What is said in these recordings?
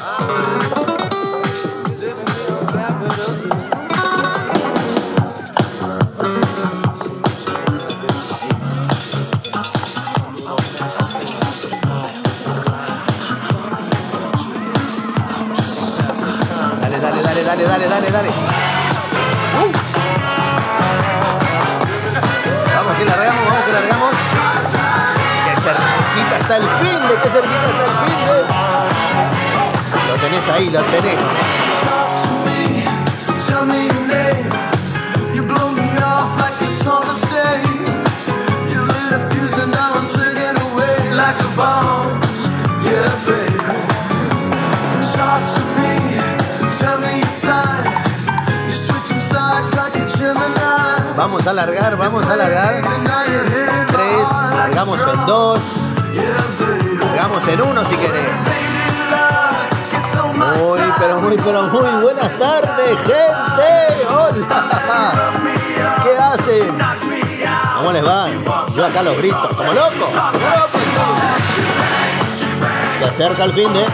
Dale, dale, dale, dale, dale, dale, dale. Vamos, que largamos, vamos, que largamos. Que cerquita está el fin de, que cerquita está el fin tenés ahí, lo tenés. Vamos a largar, vamos a largar. And now you're hitting my Tres, largamos en dos, largamos en uno si querés. Muy, pero muy, pero muy buenas tardes, gente. Hola. ¿Qué hacen? ¿Cómo les va? Yo acá los grito, como loco. Se acerca el fin de.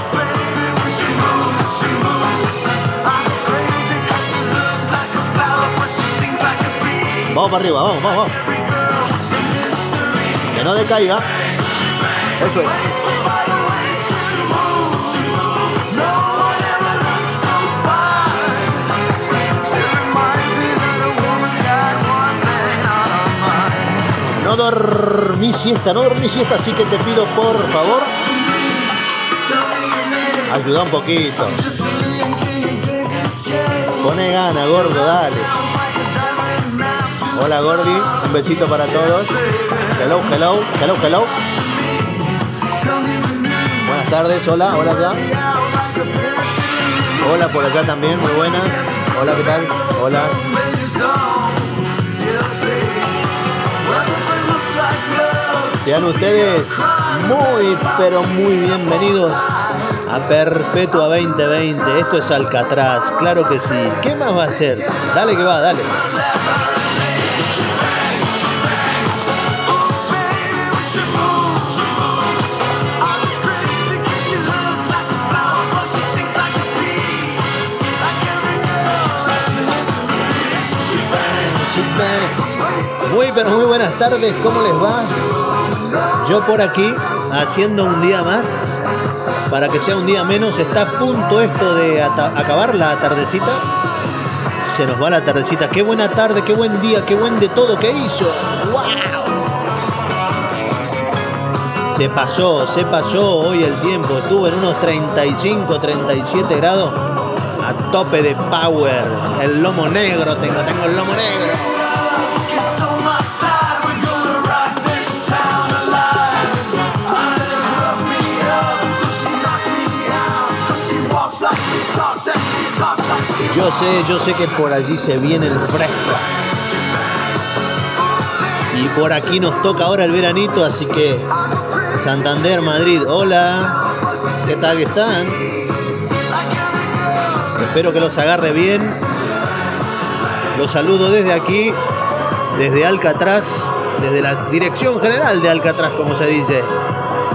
Vamos para arriba, vamos, vamos, vamos. Que no decaiga. Eso es. Dormí siesta, no dormí siesta, así que te pido por favor, ayuda un poquito. Pone gana, gordo, dale. Hola, Gordi, un besito para todos. Hello, hello, hello, hello. Buenas tardes, hola, hola ya. Hola por allá también, muy buenas. Hola, ¿qué tal? Hola. Sean ustedes muy, pero muy bienvenidos a Perpetua 2020. Esto es Alcatraz, claro que sí. ¿Qué más va a ser? Dale que va, dale. Pero muy buenas tardes, ¿cómo les va? Yo por aquí, haciendo un día más, para que sea un día menos, está a punto esto de acabar la tardecita. Se nos va la tardecita. Qué buena tarde, qué buen día, qué buen de todo que hizo. ¡Wow! Se pasó, se pasó hoy el tiempo. Estuvo en unos 35, 37 grados. A tope de power. El lomo negro tengo, tengo el lomo negro. Yo sé, yo sé que por allí se viene el fresco. Y por aquí nos toca ahora el veranito, así que Santander, Madrid, hola. ¿Qué tal están? Espero que los agarre bien. Los saludo desde aquí, desde Alcatraz, desde la dirección general de Alcatraz, como se dice.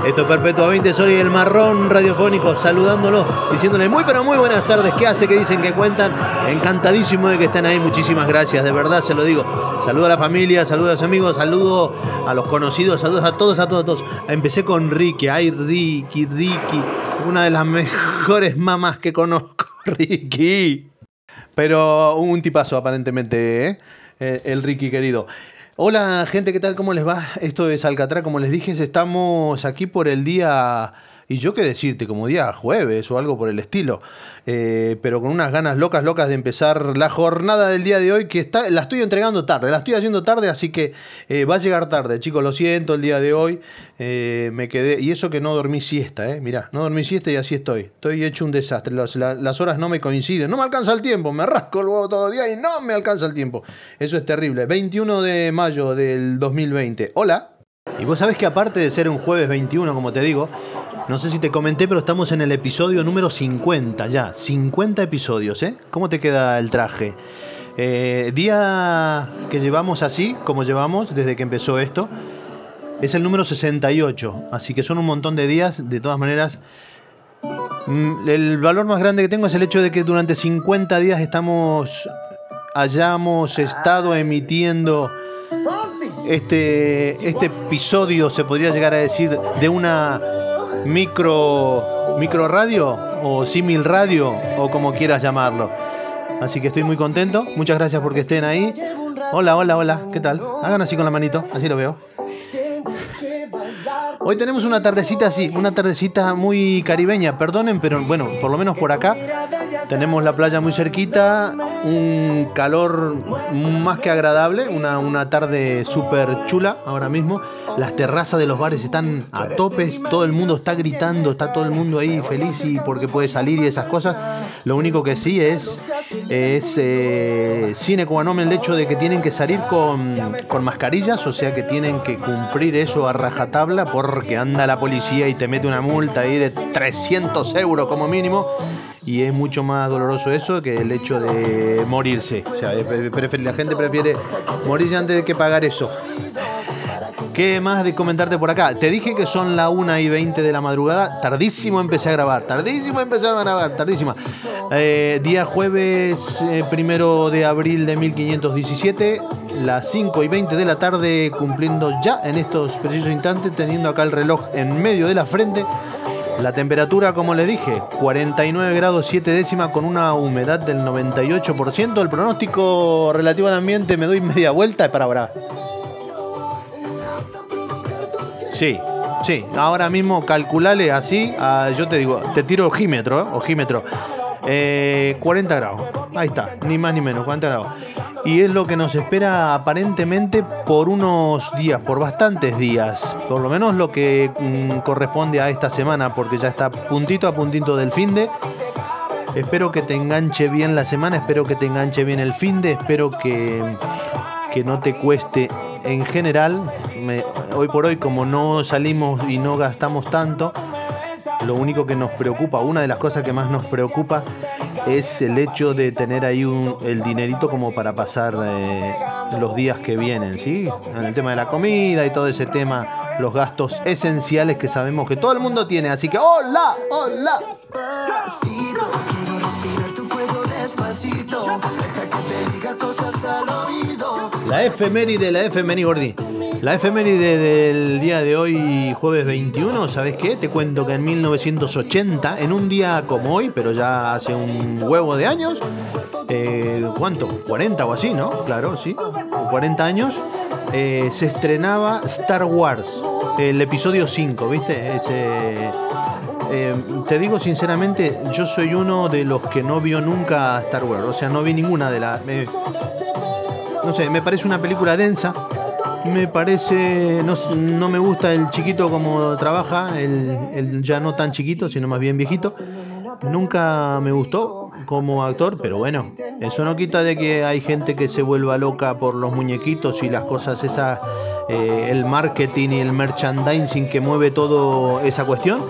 Esto es Perpetuamente soy el marrón radiofónico, saludándolos, diciéndole muy pero muy buenas tardes, qué hace, qué dicen, qué cuentan. Encantadísimo de que estén ahí, muchísimas gracias, de verdad se lo digo. Saludo a la familia, saludo a los amigos, saludo a los conocidos, saludos a todos, a todos, a todos. Empecé con Ricky, ay Ricky, Ricky, una de las mejores mamás que conozco, Ricky. Pero un tipazo aparentemente, ¿eh? Eh, el Ricky querido. Hola gente, ¿qué tal? ¿Cómo les va? Esto es Alcatraz, como les dije, estamos aquí por el día, y yo qué decirte, como día jueves o algo por el estilo, Eh, pero con unas ganas locas, locas de empezar la jornada del día de hoy, que está, la estoy entregando tarde, la estoy haciendo tarde, así que eh, va a llegar tarde, chicos, lo siento, el día de hoy. Eh, me quedé, y eso que no dormí siesta, eh, mirá, no dormí siesta y así estoy, estoy hecho un desastre, Las- la- las horas no me coinciden, no me alcanza el tiempo, me rasco el huevo todo el día y no me alcanza el tiempo, eso es terrible, 21 de mayo del 2020, hola. Y vos sabés que aparte de ser un jueves 21, como te digo, no sé si te comenté, pero estamos en el episodio número 50 ya. 50 episodios, ¿eh? ¿Cómo te queda el traje? Eh, día que llevamos así, como llevamos desde que empezó esto, es el número 68. Así que son un montón de días. De todas maneras, Mm, El valor más grande que tengo es el hecho de que durante 50 días estamos hayamos estado emitiendo este, este episodio, se podría llegar a decir, de una micro, micro radio o símil radio o como quieras llamarlo. Así que estoy muy contento. Muchas gracias porque estén ahí. Hola, hola, hola. ¿Qué tal? Hagan así con la manito, así lo veo. Hoy tenemos una tardecita así, una tardecita muy caribeña, perdonen, pero bueno, por lo menos por acá tenemos la playa muy cerquita, un calor más que agradable, una, una tarde súper chula ahora mismo. Las terrazas de los bares están a topes, todo el mundo está gritando, está todo el mundo ahí feliz y porque puede salir y esas cosas. Lo único que sí es, es eh, sine qua non el hecho de que tienen que salir con, con mascarillas, o sea que tienen que cumplir eso a rajatabla porque anda la policía y te mete una multa ahí de 300 euros como mínimo y es mucho más doloroso eso que el hecho de morirse. O sea, la gente prefiere morirse antes de que pagar eso. ¿Qué más de comentarte por acá? Te dije que son la 1 y 20 de la madrugada. Tardísimo empecé a grabar. Tardísimo empecé a grabar. Tardísima. Eh, día jueves eh, primero de abril de 1517. Las 5 y 20 de la tarde. Cumpliendo ya en estos precisos instantes. Teniendo acá el reloj en medio de la frente. La temperatura, como le dije, 49 grados 7 décimas con una humedad del 98%. El pronóstico relativo al ambiente me doy media vuelta para ahora. Sí, sí. Ahora mismo calculale así. ah, yo te digo, te tiro ojímetro, ¿eh? ojímetro. Eh, 40 grados. Ahí está, ni más ni menos, 40 grados. Y es lo que nos espera aparentemente por unos días, por bastantes días. Por lo menos lo que mm, corresponde a esta semana, porque ya está puntito a puntito del fin de. Espero que te enganche bien la semana, espero que te enganche bien el fin de, espero que, que no te cueste en general. hoy por hoy, como no salimos y no gastamos tanto, lo único que nos preocupa, una de las cosas que más nos preocupa es el hecho de tener ahí el dinerito como para pasar eh, los días que vienen, ¿sí? En el tema de la comida y todo ese tema, los gastos esenciales que sabemos que todo el mundo tiene. Así que, ¡hola! ¡Hola! Quiero respirar tu cuello despacito. Deja que te diga cosas al. La efeméride, la efeméride, Gordi. La efeméride del día de hoy, jueves 21, ¿sabes qué? Te cuento que en 1980, en un día como hoy, pero ya hace un huevo de años, eh, ¿cuánto? 40 o así, ¿no? Claro, sí. 40 años, eh, se estrenaba Star Wars, el episodio 5, ¿viste? Eh, te digo sinceramente, yo soy uno de los que no vio nunca Star Wars, o sea, no vi ninguna de las... no sé, me parece una película densa. Me parece. No, no me gusta el chiquito como trabaja, el, el ya no tan chiquito, sino más bien viejito. Nunca me gustó como actor, pero bueno, eso no quita de que hay gente que se vuelva loca por los muñequitos y las cosas esas, eh, el marketing y el merchandising que mueve toda esa cuestión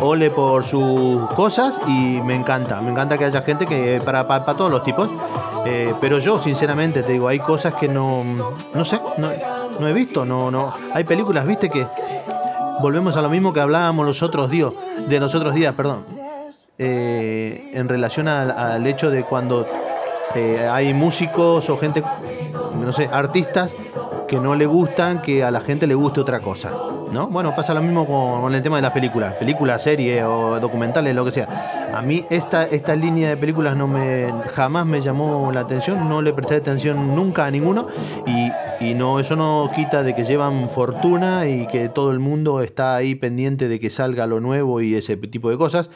ole por sus cosas y me encanta, me encanta que haya gente que para, para, para todos los tipos. Eh, pero yo sinceramente te digo, hay cosas que no, no sé, no, no he visto, no, no. Hay películas, viste que volvemos a lo mismo que hablábamos los otros días, de los otros días, perdón, eh, en relación al, al hecho de cuando eh, hay músicos o gente, no sé, artistas que no le gustan que a la gente le guste otra cosa, ¿no? Bueno, pasa lo mismo con, el tema de las películas, películas, series o documentales, lo que sea. A mí esta, esta línea de películas no me jamás me llamó la atención, no le presté atención nunca a ninguno y, y no eso no quita de que llevan fortuna y que todo el mundo está ahí pendiente de que salga lo nuevo y ese tipo de cosas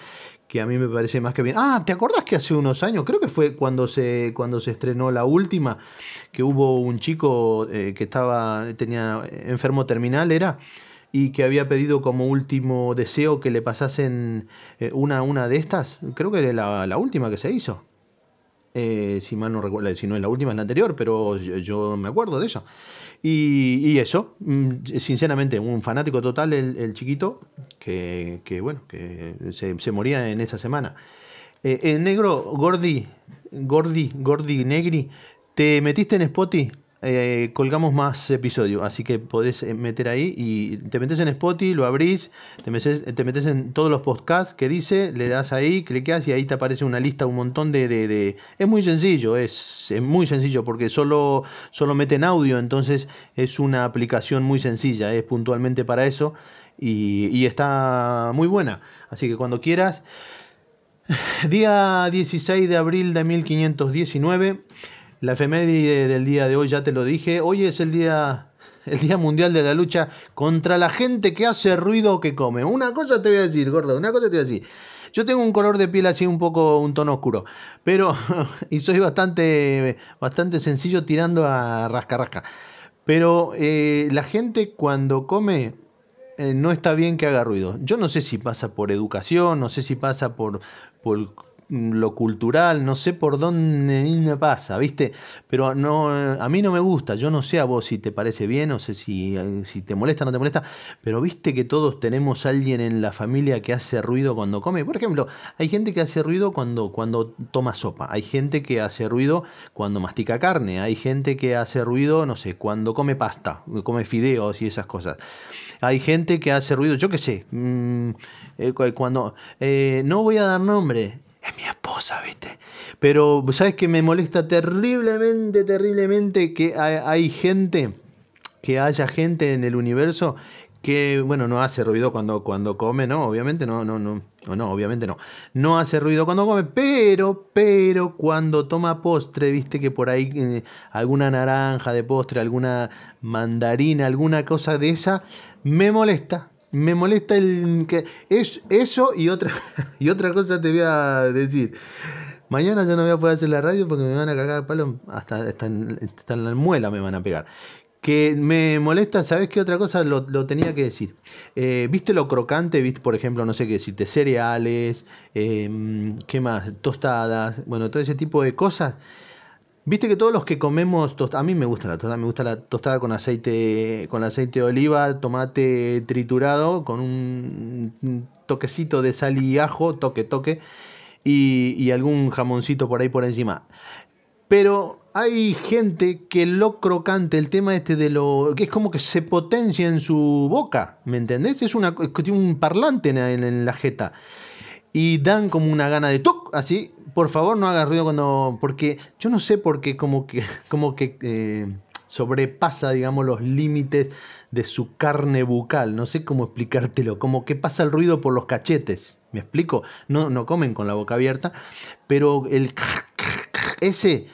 que a mí me parece más que bien. Ah, ¿te acordás que hace unos años, creo que fue cuando se, cuando se estrenó la última, que hubo un chico eh, que estaba, tenía enfermo terminal, era, y que había pedido como último deseo que le pasasen eh, una, una de estas? Creo que era la, la última que se hizo. Eh, si mal no recuerdo, si no es la última, es la anterior, pero yo, yo me acuerdo de eso. Y, y eso, mm, sinceramente, un fanático total el, el chiquito, que, que, bueno, que se, se moría en esa semana. Eh, el negro, Gordi, Gordi, Gordi Negri, ¿te metiste en Spotify eh, colgamos más episodios, así que podés eh, meter ahí y te metes en Spotify, lo abrís, te metes, te metes en todos los podcasts que dice, le das ahí, clicas y ahí te aparece una lista, un montón de... de- de- Es muy sencillo, es, es muy sencillo porque solo, solo meten audio, entonces es una aplicación muy sencilla, es puntualmente para eso y, y está muy buena. Así que cuando quieras... Día 16 de abril de 1519. La efeméride del día de hoy ya te lo dije. Hoy es el día, el día mundial de la lucha contra la gente que hace ruido o que come. Una cosa te voy a decir, gordo, una cosa te voy a decir. Yo tengo un color de piel así un poco, un tono oscuro, pero, y soy bastante, bastante sencillo tirando a rasca rasca. Pero eh, la gente cuando come, eh, no está bien que haga ruido. Yo no sé si pasa por educación, no sé si pasa por, por lo cultural, no sé por dónde me pasa, ¿viste? Pero no, eh, a mí no me gusta, yo no sé a vos si te parece bien, no sé si, eh, si te molesta o no te molesta, pero viste que todos tenemos alguien en la familia que hace ruido cuando come. Por ejemplo, hay gente que hace ruido cuando, cuando toma sopa, hay gente que hace ruido cuando mastica carne, hay gente que hace ruido, no sé, cuando come pasta, come fideos y esas cosas. Hay gente que hace ruido, yo qué sé, mm, eh, cu- cuando... no voy a dar nombre, es mi esposa, ¿viste? Pero, ¿sabes que me molesta terriblemente, terriblemente que hay, gente, que haya gente en el universo que, bueno, no hace ruido cuando, cuando come, ¿no? Obviamente no, no, no, o no, obviamente no. No hace ruido cuando come, pero, pero cuando toma postre, viste que por ahí eh, alguna naranja de postre, alguna mandarina, alguna cosa de esa, me molesta. Me molesta el que es eso y otra y otra cosa te voy a decir. Mañana yo no voy a poder hacer la radio porque me van a cagar palo hasta, hasta en la muela me van a pegar. Que me molesta, ¿sabes qué otra cosa? Lo, lo tenía que decir. Eh, ¿Viste lo crocante? ¿Viste, por ejemplo, no sé qué decirte, cereales? eh, ¿Qué más? Tostadas. Bueno, todo ese tipo de cosas. Viste que todos los que comemos tostada, a mí me gusta la tostada, me gusta la tostada con aceite, con aceite de oliva, tomate triturado, con un toquecito de sal y ajo, toque, toque, y, y algún jamoncito por ahí por encima. Pero hay gente que lo crocante, el tema este de lo. que es como que se potencia en su boca, ¿me entendés? Es una, tiene un parlante en la jeta. Y dan como una gana de toc, así. Por favor, no hagas ruido cuando. Porque yo no sé por qué, como que, como que eh, sobrepasa, digamos, los límites de su carne bucal. No sé cómo explicártelo. Como que pasa el ruido por los cachetes. ¿Me explico? No, no comen con la boca abierta. Pero el. Ese.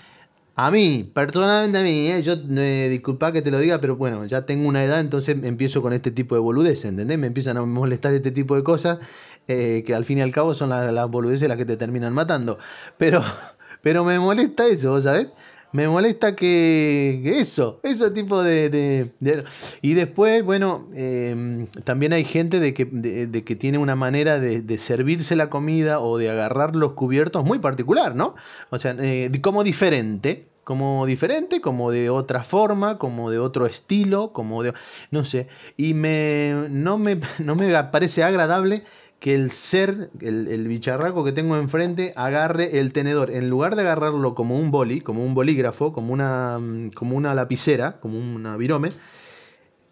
A mí, personalmente a mí, ¿eh? yo eh, disculpa que te lo diga, pero bueno, ya tengo una edad, entonces empiezo con este tipo de boludeces, ¿entendés? Me empiezan a molestar este tipo de cosas, eh, que al fin y al cabo son la- las boludeces las que te terminan matando. Pero, pero me molesta eso, ¿vos ¿sabes? Me molesta que, eso, ese tipo de... de- y después, bueno, eh, también hay gente de que, de, que tiene una manera de, servirse la comida o de agarrar los cubiertos muy particular, ¿no? O sea, eh, como diferente, como diferente, como de otra forma, como de otro estilo, como de... no sé. Y me, no, me, no me parece agradable que el ser, el, el bicharraco que tengo enfrente, agarre el tenedor. En lugar de agarrarlo como un boli, como un bolígrafo, como una, mm, como una lapicera, como una virome,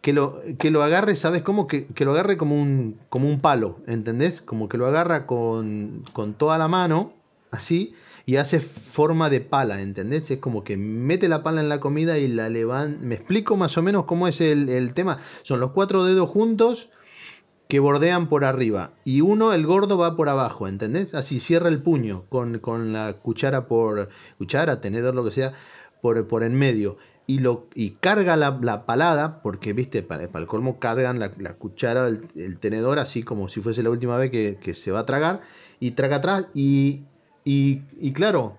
que lo, que lo agarre, ¿sabes cómo? Que, que lo agarre como un, como un palo, ¿entendés? Como que lo agarra con, con toda la mano, así, y hace forma de pala, ¿entendés? Es como que mete la pala en la comida y la levanta. ¿Me explico más o menos cómo es el, el tema? Son los cuatro dedos juntos que bordean por arriba y uno, el gordo, va por abajo, ¿entendés? Así cierra el puño con, con la cuchara por cuchara, tenedor, lo que sea, por, por en medio. Y, lo, y carga la, la palada, porque, viste, para, el colmo cargan la, la cuchara, el, el tenedor, así como si fuese la última vez que, que se va a tragar, y traga atrás, y, y, y claro,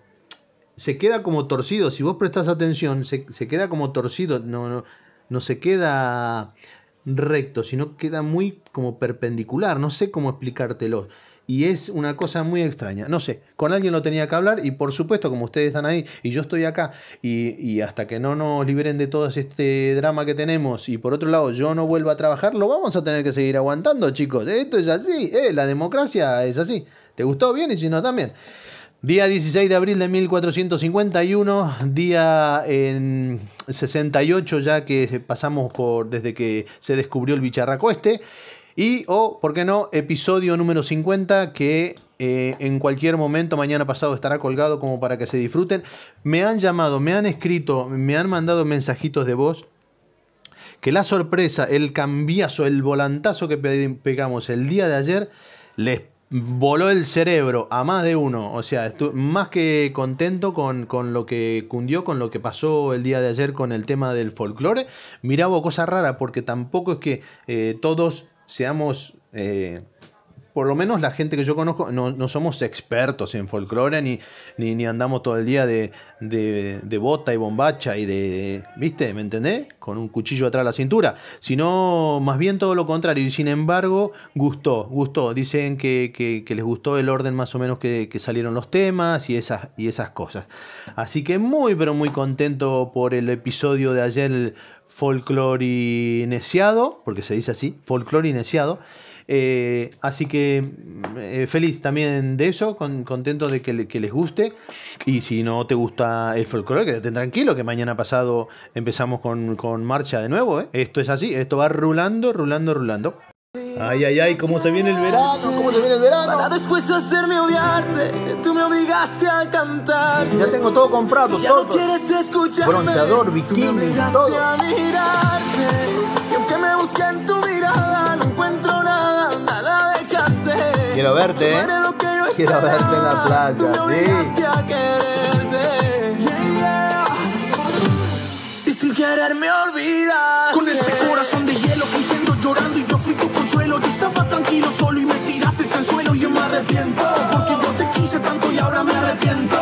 se queda como torcido. Si vos prestás atención, se, se queda como torcido, no, no, no se queda recto, sino queda muy como perpendicular. No sé cómo explicártelo. Y es una cosa muy extraña. No sé, con alguien lo tenía que hablar y por supuesto, como ustedes están ahí y yo estoy acá y, y hasta que no nos liberen de todo este drama que tenemos y por otro lado yo no vuelva a trabajar, lo vamos a tener que seguir aguantando, chicos. Esto es así, eh, la democracia es así. ¿Te gustó bien y si no también? Día 16 de abril de 1451, día en 68 ya que pasamos por desde que se descubrió el bicharraco este. Y, o, ¿por qué no? Episodio número 50 que eh, en cualquier momento, mañana pasado, estará colgado como para que se disfruten. Me han llamado, me han escrito, me han mandado mensajitos de voz. Que la sorpresa, el cambiazo, el volantazo que pe- pegamos el día de ayer les voló el cerebro a más de uno. O sea, estuve más que contento con, con lo que cundió, con lo que pasó el día de ayer con el tema del folclore. Mirá, hubo cosa rara porque tampoco es que eh, todos seamos... eh, por lo menos la gente que yo conozco, no, no somos expertos en folclore ni, ni, ni andamos todo el día de, de, de bota y bombacha y de, ¿viste? ¿Me entendés? Con un cuchillo atrás de la cintura. Sino más bien todo lo contrario. Y sin embargo, gustó, gustó. Dicen que, que- les gustó el orden más o menos que, que salieron los temas y esas, y esas cosas. Así que muy, pero muy contento por el episodio de ayer, el porque se dice así, folclorinesiado. Eh, así que eh, feliz también de eso, con- contento de que, le- que les guste. Y si no te gusta el folclore, quédate tranquilo, que mañana pasado empezamos con, con marcha de nuevo. ¿eh? Esto es así, esto va rulando, rulando, rulando. Ay, ay, ay, cómo se viene el verano, cómo se viene el Para verano. después hacerme odiarte, tú me obligaste a cantar. Ya tengo todo comprado, Ya no todo. quieres escucharme. Bronceador, Tú me bikini, obligaste todo. a mirarte. Y aunque me busqué en tu mirada, Quiero verte, Quiero verte en la playa, Tú me sí. obligaste a quererte. Yeah, yeah. Y sin querer me olvidas. Con ese corazón de hielo fingiendo llorando y yo fui tu consuelo. Yo estaba tranquilo solo y me tiraste al suelo y yo me arrepiento. Porque yo te quise tanto y ahora me arrepiento.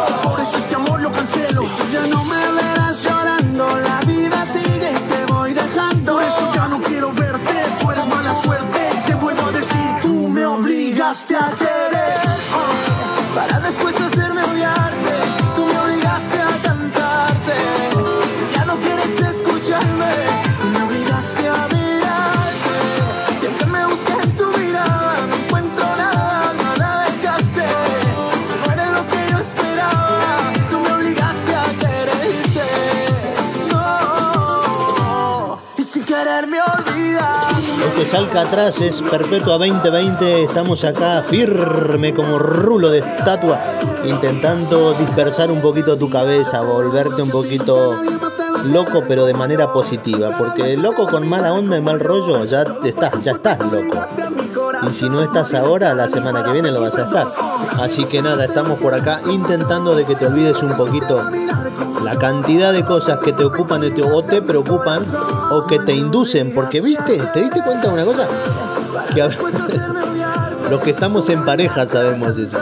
Es Alcatraz, es Perpetua 2020. Estamos acá firme como rulo de estatua, intentando dispersar un poquito tu cabeza, volverte un poquito loco, pero de manera positiva. Porque loco con mala onda y mal rollo, ya estás, ya estás loco. Y si no estás ahora, la semana que viene lo vas a estar. Así que nada, estamos por acá intentando de que te olvides un poquito la cantidad de cosas que te ocupan o te preocupan o que te inducen. Porque, viste, ¿te diste cuenta de una cosa? Que los que estamos en pareja sabemos eso.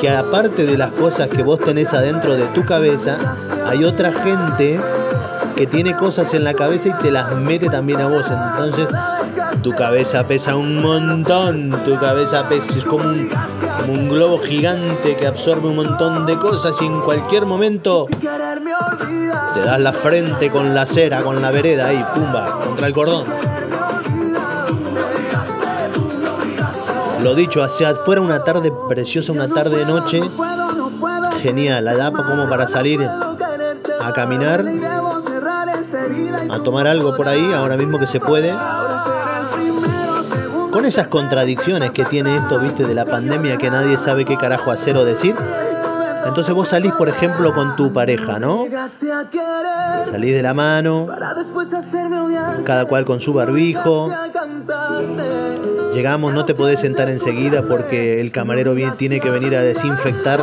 Que aparte de las cosas que vos tenés adentro de tu cabeza, hay otra gente que tiene cosas en la cabeza y te las mete también a vos. Entonces, tu cabeza pesa un montón. Tu cabeza pesa, es como un, un globo gigante que absorbe un montón de cosas y en cualquier momento te das la frente con la cera, con la vereda ahí, pumba, contra el cordón. Lo dicho, hacia fuera una tarde preciosa, una tarde de noche, genial, la da como para salir a caminar, a tomar algo por ahí, ahora mismo que se puede. Con esas contradicciones que tiene esto, viste, de la pandemia, que nadie sabe qué carajo hacer o decir. Entonces vos salís, por ejemplo, con tu pareja, ¿no? Salís de la mano, cada cual con su barbijo. Llegamos, no te podés sentar enseguida porque el camarero tiene que venir a desinfectar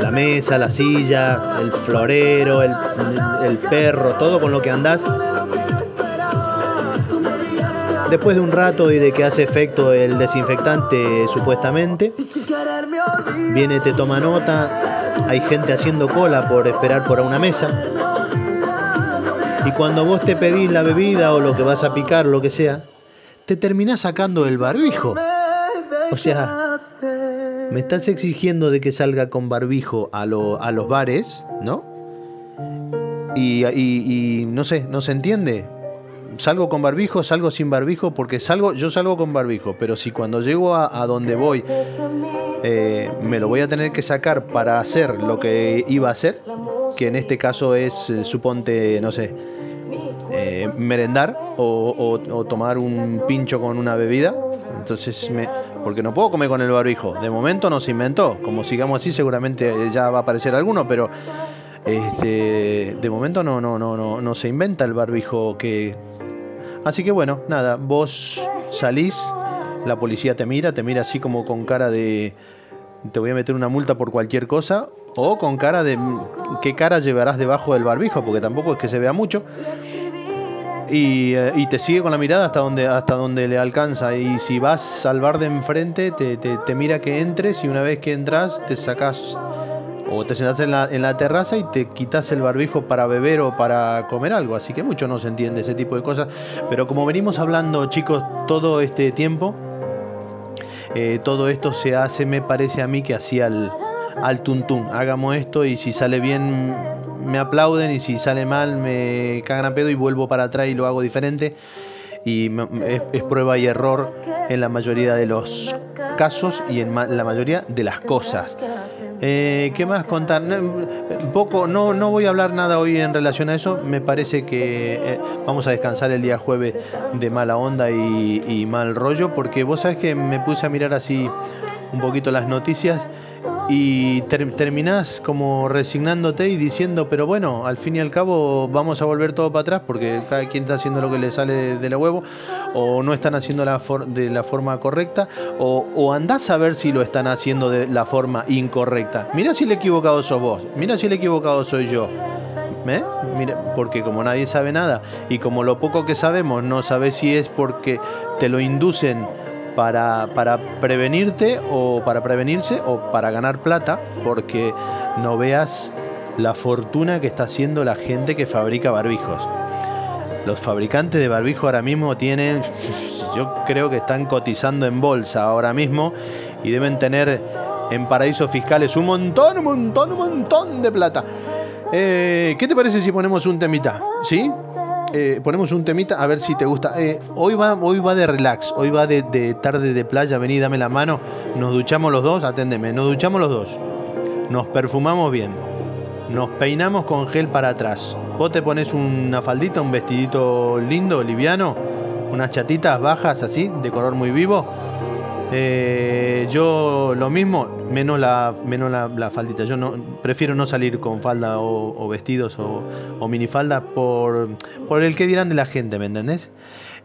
la mesa, la silla, el florero, el, el perro, todo con lo que andás. Después de un rato y de que hace efecto el desinfectante supuestamente, viene, te toma nota, hay gente haciendo cola por esperar por una mesa. Y cuando vos te pedís la bebida o lo que vas a picar, lo que sea, te terminás sacando el barbijo. O sea, Me estás exigiendo de que salga con barbijo a, lo- a los bares, ¿no? Y, y- y no sé, no se entiende. Salgo con barbijo, salgo sin barbijo, porque salgo, yo salgo con barbijo, pero si cuando llego a, a donde voy eh, me lo voy a tener que sacar para hacer lo que iba a hacer, que en este caso es, eh, suponte, no sé, eh, merendar o, o- o tomar un pincho con una bebida. Entonces, me, porque no puedo comer con el barbijo. De momento no se inventó. Como sigamos así, seguramente ya va a aparecer alguno, pero este, de momento no, no, no, no, no se inventa el barbijo que. Así que bueno, nada, vos salís, la policía te mira, te mira así como con cara de te voy a meter una multa por cualquier cosa, o con cara de qué cara llevarás debajo del barbijo, porque tampoco es que se vea mucho. Y, eh, te sigue con la mirada hasta donde, hasta donde le alcanza. Y si vas al bar de enfrente, te, te- te mira que entres y una vez que entras te sacas o te sentás en la, en la terraza y te quitas el barbijo para beber o para comer algo. Así que mucho no se entiende ese tipo de cosas. Pero como venimos hablando, chicos, todo este tiempo, eh, todo esto se hace, me parece a mí, que hacía al, tuntún. Hagamos esto y si sale bien me aplauden y si sale mal me cagan a pedo y vuelvo para atrás y lo hago diferente. Y es, prueba y error en la mayoría de los casos y en la mayoría de las cosas. Eh, ¿Qué más contar? No, poco, no, no voy a hablar nada hoy en relación a eso. Me parece que eh, vamos a descansar el día jueves de mala onda y, y mal rollo, porque vos sabés que me puse a mirar así un poquito las noticias y ter- terminás como resignándote y diciendo, pero bueno, al fin y al cabo vamos a volver todo para atrás porque cada quien está haciendo lo que le sale de, la huevo o no están haciendo la de la forma correcta o, o andás a ver si lo están haciendo de la forma incorrecta. Mira si el equivocado sos vos, mira si el equivocado soy yo. ¿Eh? Mira, porque como nadie sabe nada y como lo poco que sabemos no sabes si es porque te lo inducen para, prevenirte o para prevenirse o para ganar plata, porque no veas la fortuna que está haciendo la gente que fabrica barbijos. Los fabricantes de barbijos ahora mismo tienen, yo creo que están cotizando en bolsa ahora mismo y deben tener en paraísos fiscales un montón, un montón, un montón de plata. Eh, ¿Qué te parece si ponemos un temita? ¿Sí? Eh, ponemos un temita a ver si te gusta. Eh, hoy, va, hoy va de relax, hoy va de, de tarde de playa. Vení, dame la mano. Nos duchamos los dos, aténdeme. Nos duchamos los dos. Nos perfumamos bien. Nos peinamos con gel para atrás. Vos te pones una faldita, un vestidito lindo, liviano, unas chatitas bajas así, de color muy vivo. Eh, yo lo mismo, menos la, menos la, la faldita. Yo no prefiero no salir con falda o, o vestidos o, o minifalda por, por el que dirán de la gente, ¿me entendés?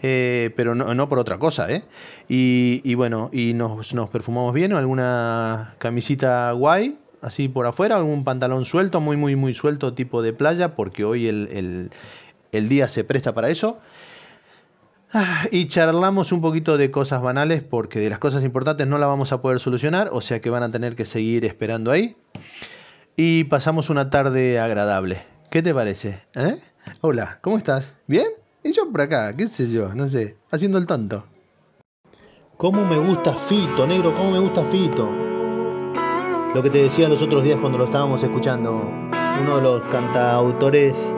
Eh, pero no, no por otra cosa, ¿eh? Y, y bueno, y nos, nos perfumamos bien, alguna camisita guay, así por afuera, algún pantalón suelto, muy, muy, muy suelto, tipo de playa, porque hoy el, el- el día se presta para eso. Ah, Y charlamos un poquito de cosas banales porque de las cosas importantes no la vamos a poder solucionar, o sea que van a tener que seguir esperando ahí. Y pasamos una tarde agradable. ¿Qué te parece? ¿Eh? Hola, ¿cómo estás? ¿Bien? Y yo por acá, qué sé yo, no sé, haciendo el tonto. ¿Cómo me gusta Fito, negro? ¿Cómo me gusta Fito? Lo que te decía los otros días cuando lo estábamos escuchando, uno de los cantautores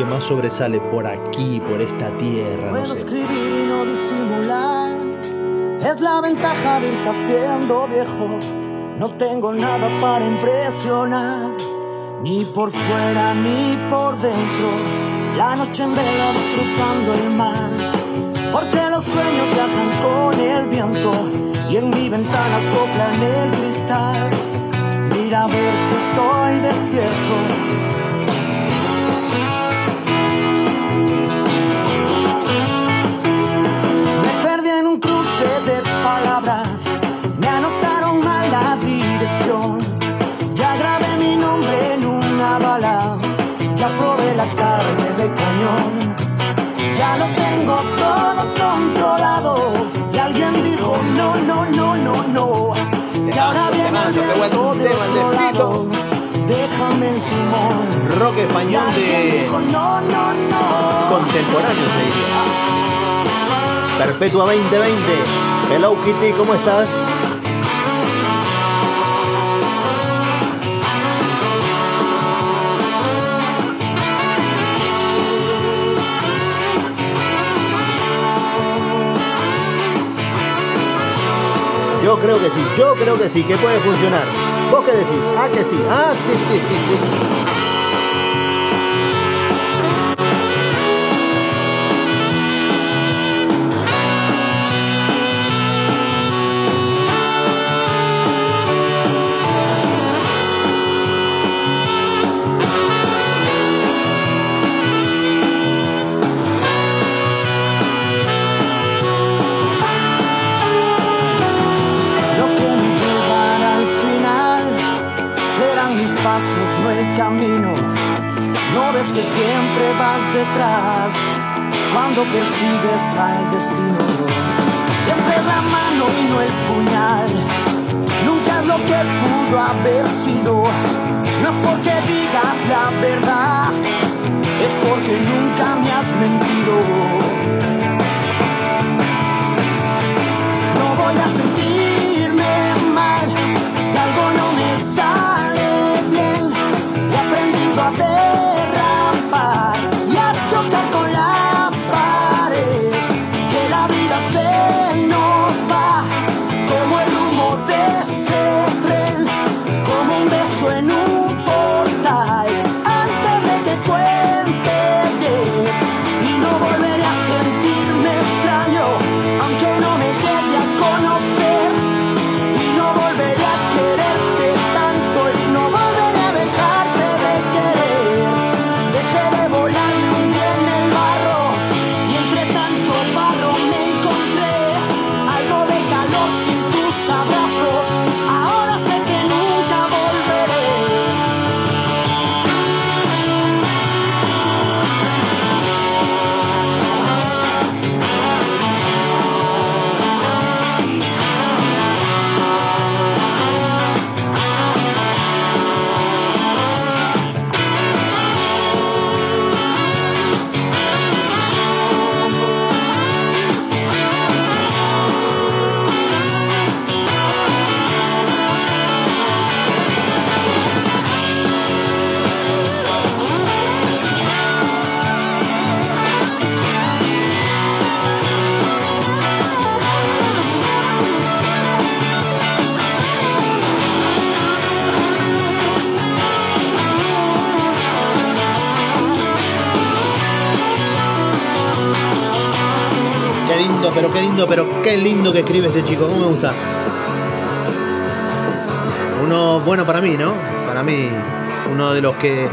que más sobresale por aquí, por esta tierra, no Puedo sé. escribir y no disimular. Es la ventaja de irse haciendo viejo. No tengo nada para impresionar. Ni por fuera ni por dentro. La noche en vela cruzando el mar. Porque los sueños viajan con el viento. Y en mi ventana sopla en el cristal. Mira a ver si estoy despierto. En un cruce de palabras, me anotaron mal la dirección. Ya grabé mi nombre en una bala, ya probé la carne de cañón. Ya lo tengo todo controlado. Y alguien dijo no, no, no, no, no. Y ahora viene el viento de otro lado. Déjame el timón. Rock español de dijo no, no, no. contemporáneo, se diría. Perpetua 2020. Hello Kitty, ¿cómo estás? Yo creo que sí, yo creo que sí, que puede funcionar. ¿Vos qué decís? Ah, que sí. Ah, sí, sí, sí, sí. Cuando persigues al destino. Siempre la mano y no el puñal. Nunca es lo que pudo haber sido. No es porque digas la verdad, qué lindo que escribe este chico. ¿Cómo me gusta? Uno bueno para mí, ¿no? Para mí, uno de los que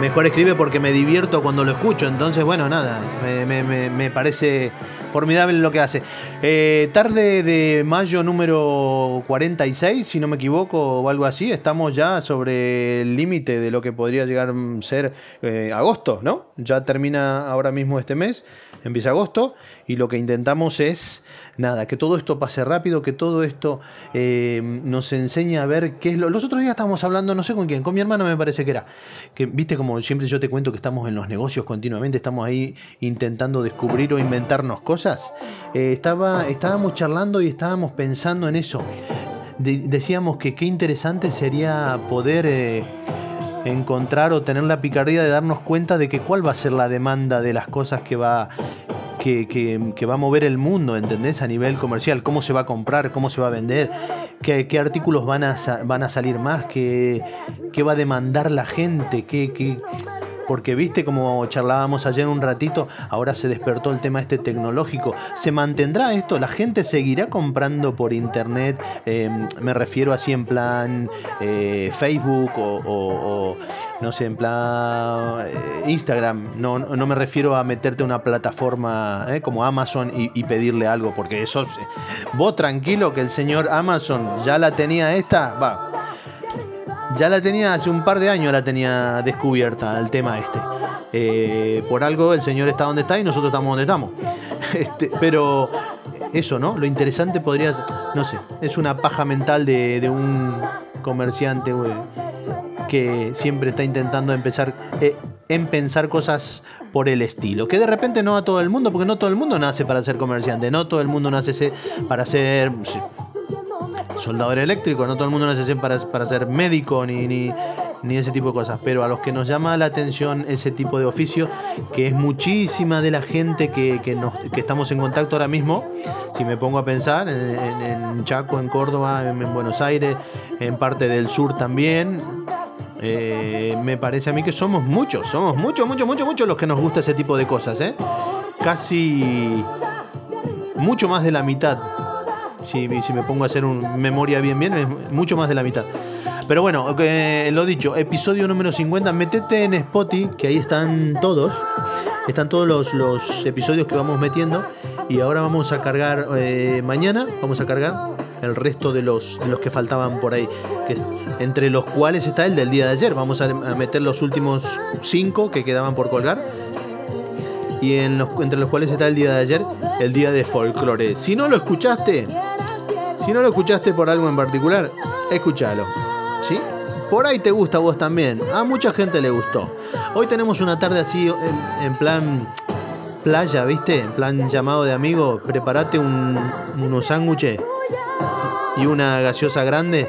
mejor escribe porque me divierto cuando lo escucho. Entonces, bueno, nada, me, parece formidable lo que hace. Eh, tarde de mayo número 46, si no me equivoco, o algo así. Estamos ya sobre el límite de lo que podría llegar a ser eh, agosto, ¿no? Ya termina ahora mismo este mes, empieza agosto, y lo que intentamos es, nada, que todo esto pase rápido, que todo esto eh, nos enseñe a ver qué es lo... Los otros días estábamos hablando, no sé con quién, con mi hermano me parece que era, que viste como siempre yo te cuento que estamos en los negocios continuamente, estamos ahí intentando descubrir o inventarnos cosas. Eh, estaba, estábamos charlando y estábamos pensando en eso. De- decíamos que qué interesante sería poder... eh, encontrar o tener la picardía de darnos cuenta de que cuál va a ser la demanda de las cosas que va que, va a mover el mundo, ¿entendés? A nivel comercial, cómo se va a comprar, cómo se va a vender, qué, qué artículos van a, van a salir más, qué, qué va a demandar la gente, qué, qué- porque viste como charlábamos ayer un ratito, ahora se despertó el tema este tecnológico. ¿Se mantendrá esto? ¿La gente seguirá comprando por internet? Eh, me refiero así en plan eh, Facebook o, no sé, en plan eh, Instagram. No, no no me refiero a meterte a una plataforma eh, como Amazon y, y pedirle algo, porque eso... Vos tranquilo que el señor Amazon ya la tenía esta, va, ya la tenía hace un par de años, la tenía descubierta el tema este. Eh, por algo el señor está donde está y nosotros estamos donde estamos. Este, pero eso, ¿no? Lo interesante podría no sé, es una paja mental de, un comerciante güey, que siempre está intentando empezar eh, en pensar cosas por el estilo. Que de repente no a todo el mundo, porque no todo el mundo nace para ser comerciante, no todo el mundo nace para ser soldador eléctrico, no todo el mundo nace para, para ser médico ni, ni, ni ese tipo de cosas. Pero a los que nos llama la atención ese tipo de oficio, que es muchísima de la gente que, que nos, que estamos en contacto ahora mismo, si me pongo a pensar, en, Chaco, en Córdoba, en, en Buenos Aires, en parte del sur también, eh, me parece a mí que somos muchos, somos muchos, muchos, muchos, muchos los que nos gusta ese tipo de cosas, ¿eh? Casi mucho más de la mitad. Si, me pongo a hacer un memoria bien, bien, es mucho más de la mitad. Pero bueno, lo dicho, episodio número 50, metete en Spotify, que ahí están todos. Están todos los, episodios que vamos metiendo. Y ahora vamos a cargar, eh, mañana vamos a cargar el resto de los, de los que faltaban por ahí. Que, entre los cuales está el del día de ayer. Vamos a, a meter los últimos cinco que quedaban por colgar. Y en los, entre los cuales está el día de ayer, el día de folclore. Si no lo escuchaste, si no lo escuchaste por algo en particular, escúchalo. ¿Sí? Por ahí te gusta a vos también. A mucha gente le gustó. Hoy tenemos una tarde así en, plan playa, ¿viste? En plan llamado de amigo. Prepárate un- unos sándwiches y una gaseosa grande.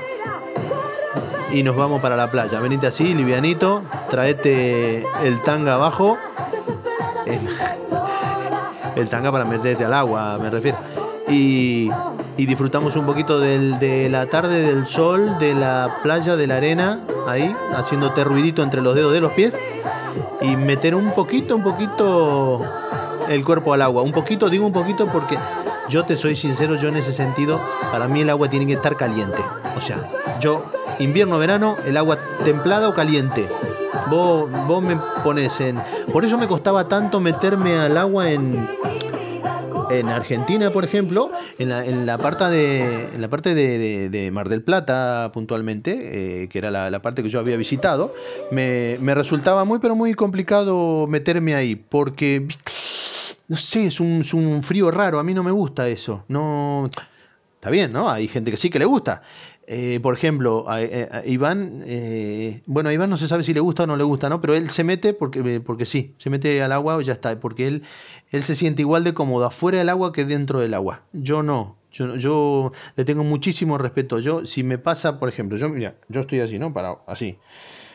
Y nos vamos para la playa. Venite así, livianito. Traete el tanga abajo. El tanga para meterte al agua, me refiero. Y, y disfrutamos un poquito del- de la tarde, del sol, de la playa, de la arena, ahí, haciéndote ruidito entre los dedos de los pies. Y meter un poquito, un poquito el cuerpo al agua. Un poquito, digo un poquito porque yo te soy sincero, yo en ese sentido, para mí el agua tiene que estar caliente. O sea, yo, invierno, verano, el agua templada o caliente. Vos, vos me pones en... Por eso me costaba tanto meterme al agua en, en Argentina, por ejemplo, en la, en la parte de en la parte de, de- de Mar del Plata puntualmente, eh, que era la, la parte que yo había visitado, me, me resultaba muy pero muy complicado meterme ahí, porque no sé, es un, es un frío raro, a mí no me gusta eso. No está bien, ¿no? Hay gente que sí que le gusta. Eh, por ejemplo, a, a Iván, eh, bueno, a Iván no se sabe si le gusta o no le gusta, ¿no? Pero él se mete porque, porque sí, se mete al agua y ya está, porque él, él se siente igual de cómodo afuera del agua que dentro del agua. Yo no, yo, yo le tengo muchísimo respeto. Yo, si me pasa, por ejemplo, yo, mira, yo estoy así, ¿no? Parado, así.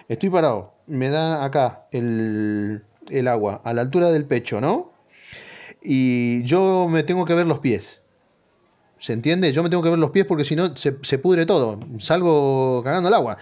Estoy parado, me da acá el, el agua, a la altura del pecho, ¿no? Y yo me tengo que ver los pies. ¿Se entiende? Yo me tengo que ver los pies porque si no se, pudre todo. Salgo cagando el agua.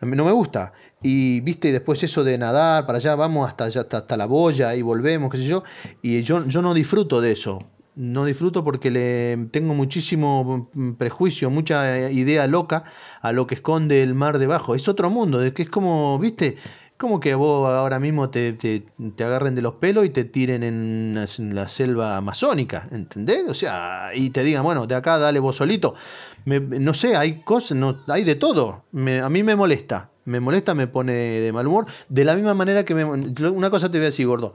No me gusta. Y viste, después eso de nadar para allá, vamos hasta, hasta, hasta la boya y volvemos, qué sé yo. Y yo, yo no disfruto de eso. No disfruto porque le tengo muchísimo prejuicio, mucha idea loca a lo que esconde el mar debajo. Es otro mundo, de que es como, viste, como que vos ahora mismo te, te, agarren de los pelos y te tiren en, la- selva amazónica, ¿entendés? O sea, y te digan, bueno, de acá dale vos solito. Me- no sé, hay cosas, no, hay de todo. A mí me molesta, me molesta, me pone de mal humor. De la misma manera que me... Una cosa te voy a decir, gordo.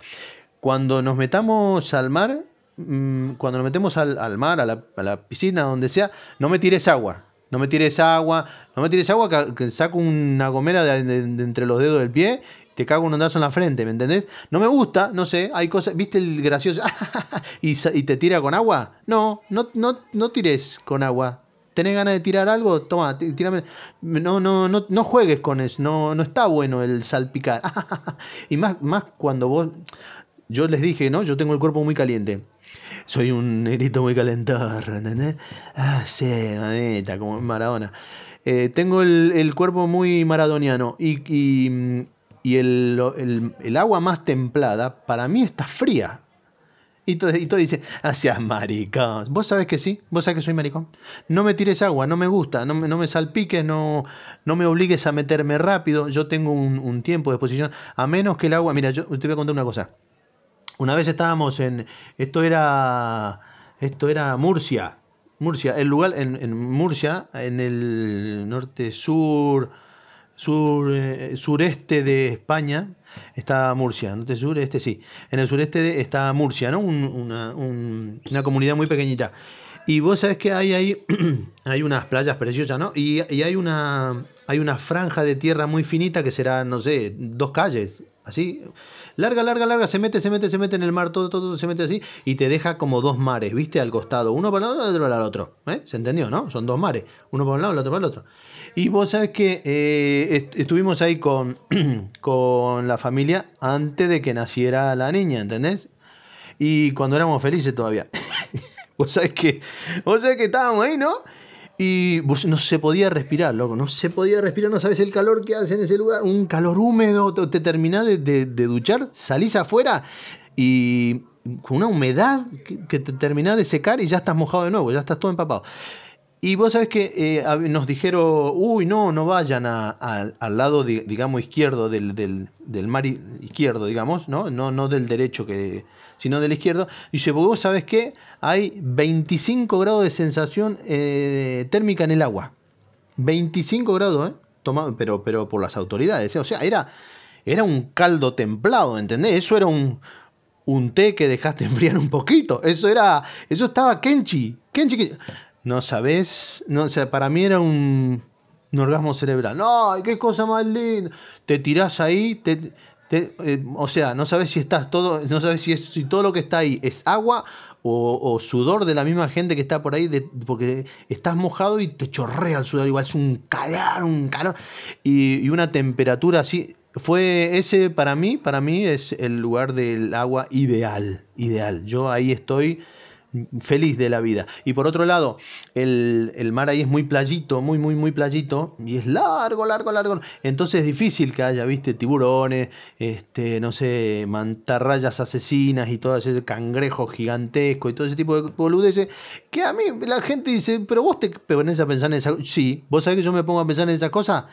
Cuando nos metamos al mar, mm, cuando nos metemos al, al mar, a la, a la piscina, donde sea, no me tires agua. No me tires agua, no me tires agua, que, saco una gomera de, entre los dedos del pie, te cago un ondazo en la frente, ¿me entendés? No me gusta, no sé, hay cosas, ¿viste el gracioso? y, y te tira con agua? No, no, no, no tires con agua. ¿Tenés ganas de tirar algo? Toma, tí- tírame. No, no, no, no juegues con eso, no, no está bueno el salpicar. y más, más cuando vos, yo les dije, ¿no? Yo tengo el cuerpo muy caliente. Soy un negrito muy calentador, ¿entendés? Ah, sí, mamita, como Maradona. Eh, tengo el, el cuerpo muy maradoniano y, y, y el, el- el agua más templada para mí está fría. Y todo, y todo dice, ah, seas maricón. ¿Vos sabés que sí? ¿Vos sabés que soy maricón? No me tires agua, no me gusta, no me, no me salpiques, no, no me obligues a meterme rápido. Yo tengo un, un tiempo de exposición. A menos que el agua... Mira, yo te voy a contar una cosa. Una vez estábamos en. Esto era. Esto era Murcia. Murcia. El lugar en, en Murcia, en el norte sur. Sur, eh, sureste de España está Murcia, norte sur, este sí. En el sureste de- está Murcia, ¿no? Un- una, un- una comunidad muy pequeñita. Y vos sabés que hay ahí, hay unas playas preciosas, ¿no? Y, y hay una hay una franja de tierra muy finita que será, no sé, dos calles, así. Larga, larga, larga, se mete, se mete, se mete en el mar, todo, todo, todo se mete así y te deja como dos mares, ¿viste? Al costado, uno para el lado, otro para el otro. ¿eh? ¿Se entendió, no? Son dos mares, uno para un lado, el otro para el otro. Y vos sabés que eh, est- estuvimos ahí con, con la familia antes de que naciera la niña, ¿entendés? Y cuando éramos felices todavía. vos sabés que, vos sabés que estábamos ahí, ¿no? Y no se podía respirar, loco, no se podía respirar, no sabes el calor que hace en ese lugar, un calor húmedo, te, te terminás de duchar, salís afuera y con una humedad que, que te terminás de secar y ya estás mojado de nuevo, ya estás todo empapado. Y vos sabés que eh, nos dijeron, uy, no, no vayan a- al lado, di- digamos, izquierdo del, del- del mar izquierdo, digamos, ¿no? No, no del derecho, que, sino del izquierdo. Dice, porque vos sabés que hay 25 grados de sensación eh, térmica en el agua. 25 grados, ¿eh? Toma- pero, pero por las autoridades. ¿eh? O sea, era, era un caldo templado, ¿entendés? Eso era un, un té que dejaste enfriar un poquito. Eso era. Eso estaba Kenchi. Kenchi. que- No sabés. No, o sea, para mí era un, orgasmo cerebral. No, qué cosa más linda. Te tirás ahí, te. te- eh, o sea, no sabes si estás todo. No sabes si, si todo lo que está ahí es agua o, sudor de la misma gente que está por ahí, porque estás mojado y te chorrea el sudor, igual es un calor, un calor, y, y una temperatura así. Fue ese para mí, para mí es el lugar del agua ideal, ideal. Yo ahí estoy feliz de la vida. Y por otro lado, el, el mar ahí es muy playito, muy, muy, muy playito, y es largo, largo, largo. Entonces es difícil que haya, viste, tiburones, este, no sé, mantarrayas asesinas y todo ese cangrejo gigantesco y todo ese tipo de boludeces, que a mí la gente dice, pero vos te pones a pensar en esa Sí, vos sabés que yo me pongo a pensar en esas cosas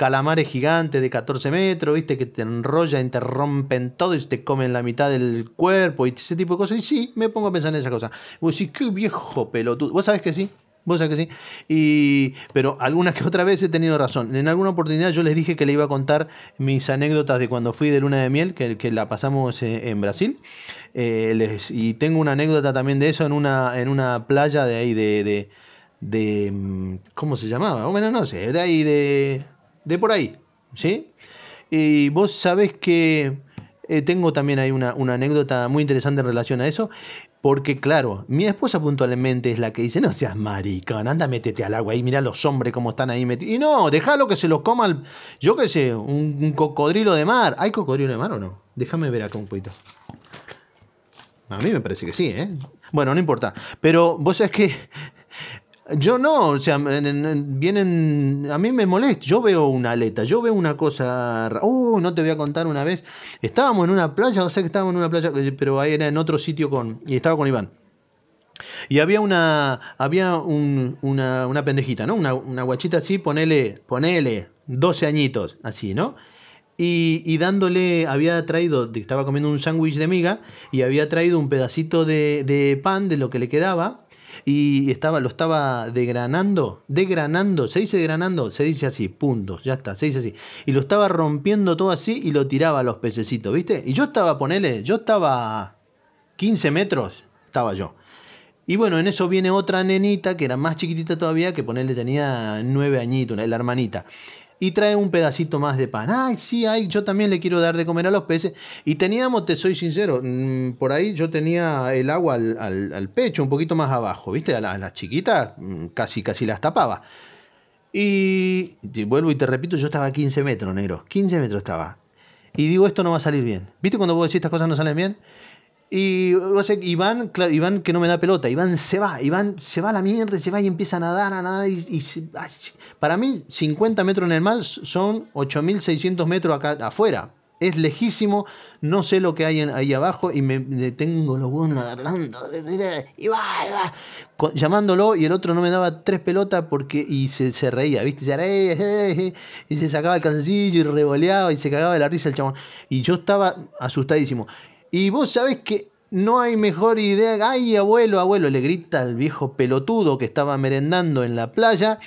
calamares gigantes de 14 metros, viste, que te enrollan, te rompen todo y te comen la mitad del cuerpo y ese tipo de cosas. Y sí, me pongo a pensar en esa cosa. Vos decís, qué viejo pelotudo. Vos sabés que sí. Vos sabés que sí. Y, pero alguna que otra vez he tenido razón. En alguna oportunidad yo les dije que le iba a contar mis anécdotas de cuando fui de luna de miel, que, la pasamos eh, en Brasil. Eh, y tengo una anécdota también de eso en una, en una playa de ahí de, de, de, mm, ¿Cómo se llamaba? Bueno, no sé, de ahí de de por ahí, ¿sí? Y vos sabés que eh, tengo también ahí una, una anécdota muy interesante en relación a eso, porque claro, mi esposa puntualmente es la que dice, no seas maricón, anda, métete al agua y mira los hombres cómo están ahí metidos. Y no, déjalo que se los coma, el- yo qué sé, un, un cocodrilo de mar. ¿Hay cocodrilo de mar o no? Déjame ver acá un poquito. A mí me parece que sí, ¿eh? Bueno, no importa. Pero vos sabés que yo no, o sea, en- en- en- vienen, a mí me molesta, yo veo una aleta, yo veo una cosa, uh, no te voy a contar una vez, estábamos en una playa, o sea que estábamos en una playa, eh, pero ahí era en otro sitio con, y estaba con Iván. Y había una, había un- una, una pendejita, ¿no? Una, una guachita así, ponele, ponele, 12 añitos, así, ¿no? Y, dándole, había traído, estaba comiendo un sándwich de miga y había traído un pedacito de pan de lo que le quedaba y estaba, lo estaba degranando, degranando, se dice degranando, se dice así, punto, ya está, se dice así. Y lo estaba rompiendo todo así y lo tiraba a los pececitos, ¿viste? Y yo estaba, ponele, yo estaba a 15 metros, estaba yo. Y bueno, en eso viene otra nenita que era más chiquitita todavía, que ponerle tenía nueve añitos, la hermanita. Y trae un pedacito más de pan. Ay, sí, ay, yo también le quiero dar de comer a los peces. Y teníamos, te soy sincero, mm, por ahí yo tenía el agua al, al- pecho, un poquito más abajo, ¿viste? A, la- las chiquitas mm, casi, casi las tapaba. Y, y vuelvo y te repito, yo estaba a 15 metros, negro. 15 metros estaba. Y digo, esto no va a salir bien. ¿Viste cuando vos decís estas cosas no salen bien? Y o sea, Iván, que no me da pelota, Iván se va, Iván se va a la mierda, se va y empieza a nadar, a nadar. Y, para mí, 50 metros en el mar son 8.600 metros acá afuera. Es lejísimo, no sé lo que hay ahí abajo y me, me tengo los huevos en la garganta. Y va, y va. Llamándolo y el otro no me daba tres pelotas porque y se, reía, ¿viste? Se reía, y se sacaba el calzoncillo y revoleaba y se cagaba de la risa el chabón. Y yo estaba asustadísimo. Y vos sabés que no hay mejor idea. Ay, abuelo, abuelo, le grita al viejo pelotudo que estaba merendando en la playa.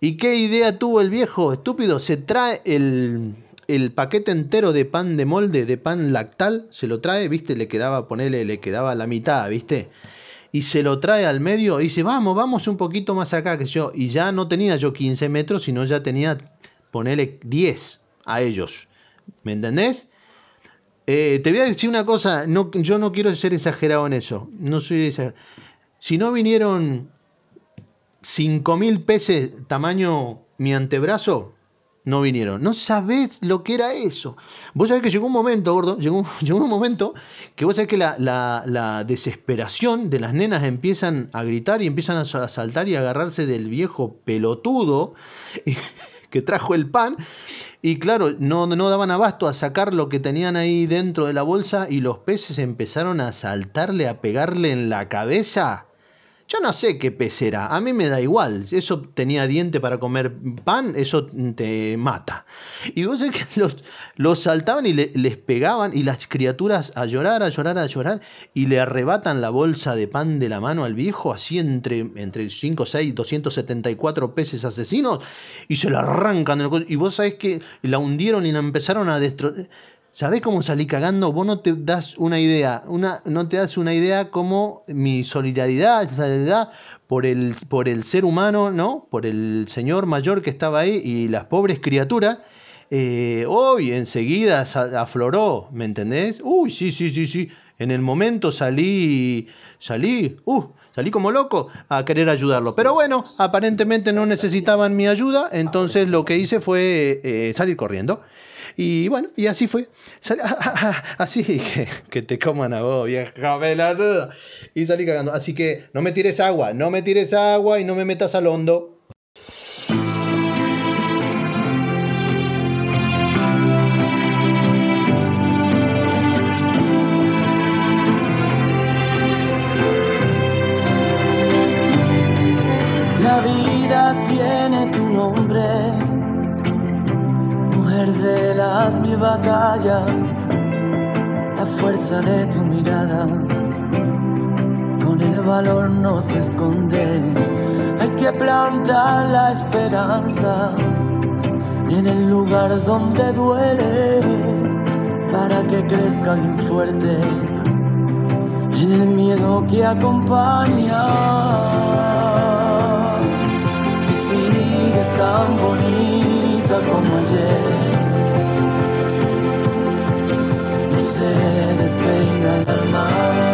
¿Y qué idea tuvo el viejo estúpido? Se trae el, el paquete entero de pan de molde, de pan lactal, se lo trae, viste, le quedaba, ponele, le quedaba la mitad, viste. Y se lo trae al medio y dice, vamos, vamos un poquito más acá que yo. Y ya no tenía yo 15 metros, sino ya tenía, ponele 10 a ellos. ¿Me entendés? Eh, te voy a decir una cosa, no, yo no quiero ser exagerado en eso. No soy exagerado. Si no vinieron 5.000 peces tamaño mi antebrazo, no vinieron. No sabés lo que era eso. Vos sabés que llegó un momento, gordo, llegó, llegó un momento que vos sabés que la, la- la desesperación de las nenas empiezan a gritar y empiezan a sa- a saltar y a agarrarse del viejo pelotudo que trajo el pan. Y claro, no, no daban abasto a sacar lo que tenían ahí dentro de la bolsa y los peces empezaron a saltarle, a pegarle en la cabeza. Yo no sé qué pez era, a mí me da igual. Eso tenía diente para comer pan, eso te mata. Y vos sabés que los, los saltaban y le- les pegaban y las criaturas a llorar, a llorar, a llorar y le arrebatan la bolsa de pan de la mano al viejo, así entre, entre 5, 6, 274 peces asesinos y se la arrancan. Y vos sabés que la hundieron y la empezaron a destruir. ¿Sabés cómo salí cagando? Vos no te das una idea, una, no te das una idea como mi solidaridad, solidaridad por el, por el ser humano, ¿no? Por el señor mayor que estaba ahí y las pobres criaturas. eh, hoy enseguida afloró, ¿me entendés? Uy, sí, sí, sí, sí. En el momento salí, salí, uh, salí como loco a querer ayudarlo. Pero bueno, aparentemente no necesitaban mi ayuda, entonces lo que hice fue eh, salir corriendo. Y bueno, y así fue. Así que, que te coman a vos, vieja pelotuda. Y salí cagando. Así que no me tires agua, no me tires agua y no me metas al hondo. La vida tiene tu nombre, de las mil batallas, la fuerza de tu mirada, con el valor no se esconde, hay que plantar la esperanza en el lugar donde duele, para que crezca bien fuerte en el miedo que acompaña. Y sigues tan bonita como ayer. No se despeina el alma.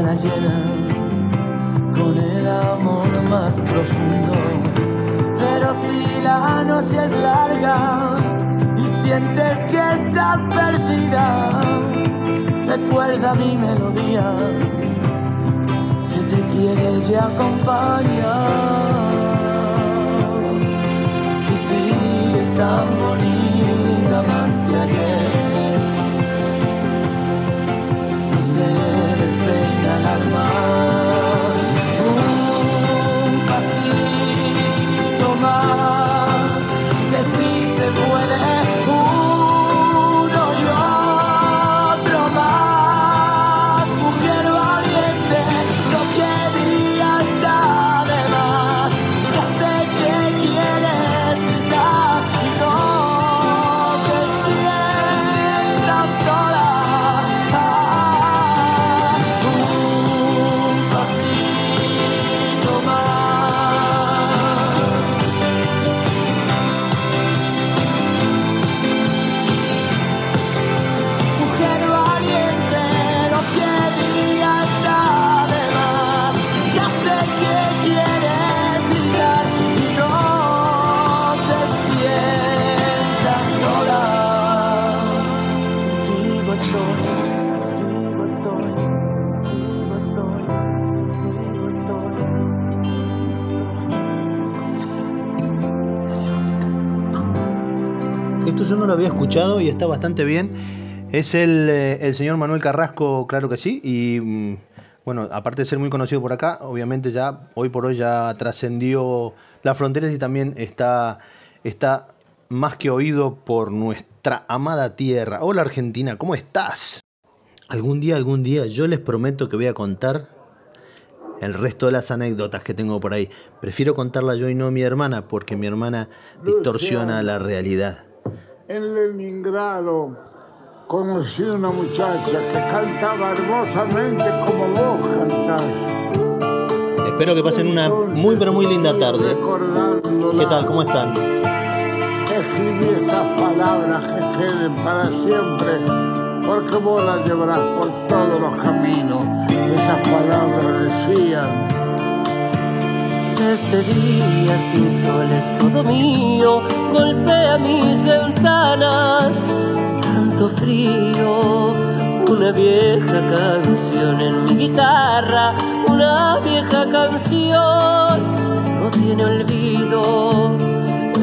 La llenan con el amor más profundo. Pero si la noche es larga y sientes que estás perdida, recuerda mi melodía que te quiere y acompaña. Y sigues tan bonita más que ayer. Despeina el alma. Escuchado y está bastante bien. Es el, eh, el señor Manuel Carrasco, claro que sí, y mm, bueno, aparte de ser muy conocido por acá, obviamente ya hoy por hoy ya trascendió las fronteras y también está, está más que oído por nuestra amada tierra. Hola Argentina, ¿cómo estás? Algún día, algún día, yo les prometo que voy a contar el resto de las anécdotas que tengo por ahí. Prefiero contarla yo y no mi hermana, porque mi hermana distorsiona la realidad. En Leningrado conocí una muchacha que cantaba hermosamente como vos cantás. Espero que pasen una muy pero muy linda tarde. ¿Qué tal? ¿Cómo están? Escribí esas palabras que queden para siempre, porque vos las llevarás por todos los caminos. Esas palabras decían. Este día sin sol es todo mío, golpea mis ventanas, tanto frío, una vieja canción en mi guitarra, una vieja canción, no tiene olvido,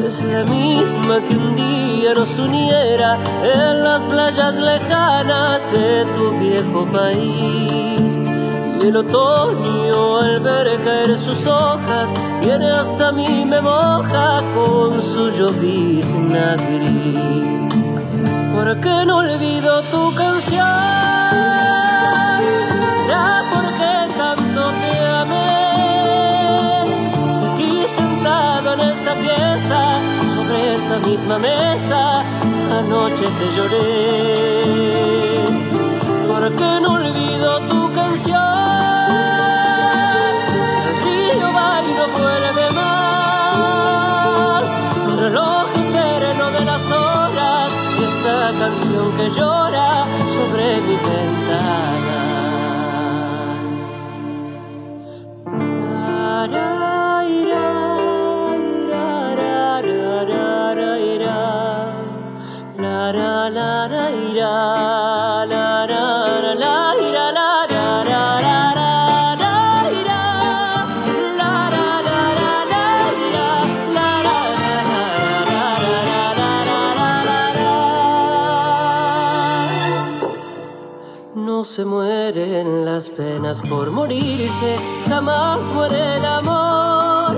es la misma que un día nos uniera en las playas lejanas de tu viejo país. El otoño al ver caer sus hojas viene hasta mí me moja con su llovizna gris. ¿Por qué no olvido tu canción? ¿Será porque tanto te amé? Aquí sentado en esta pieza, sobre esta misma mesa, anoche te lloré. ¿Por qué no olvido tu canción? Si el río va y no vuelve más, el reloj eterno de las horas y esta canción que llora sobre mi ventana. Las penas por morirse, jamás muere el amor.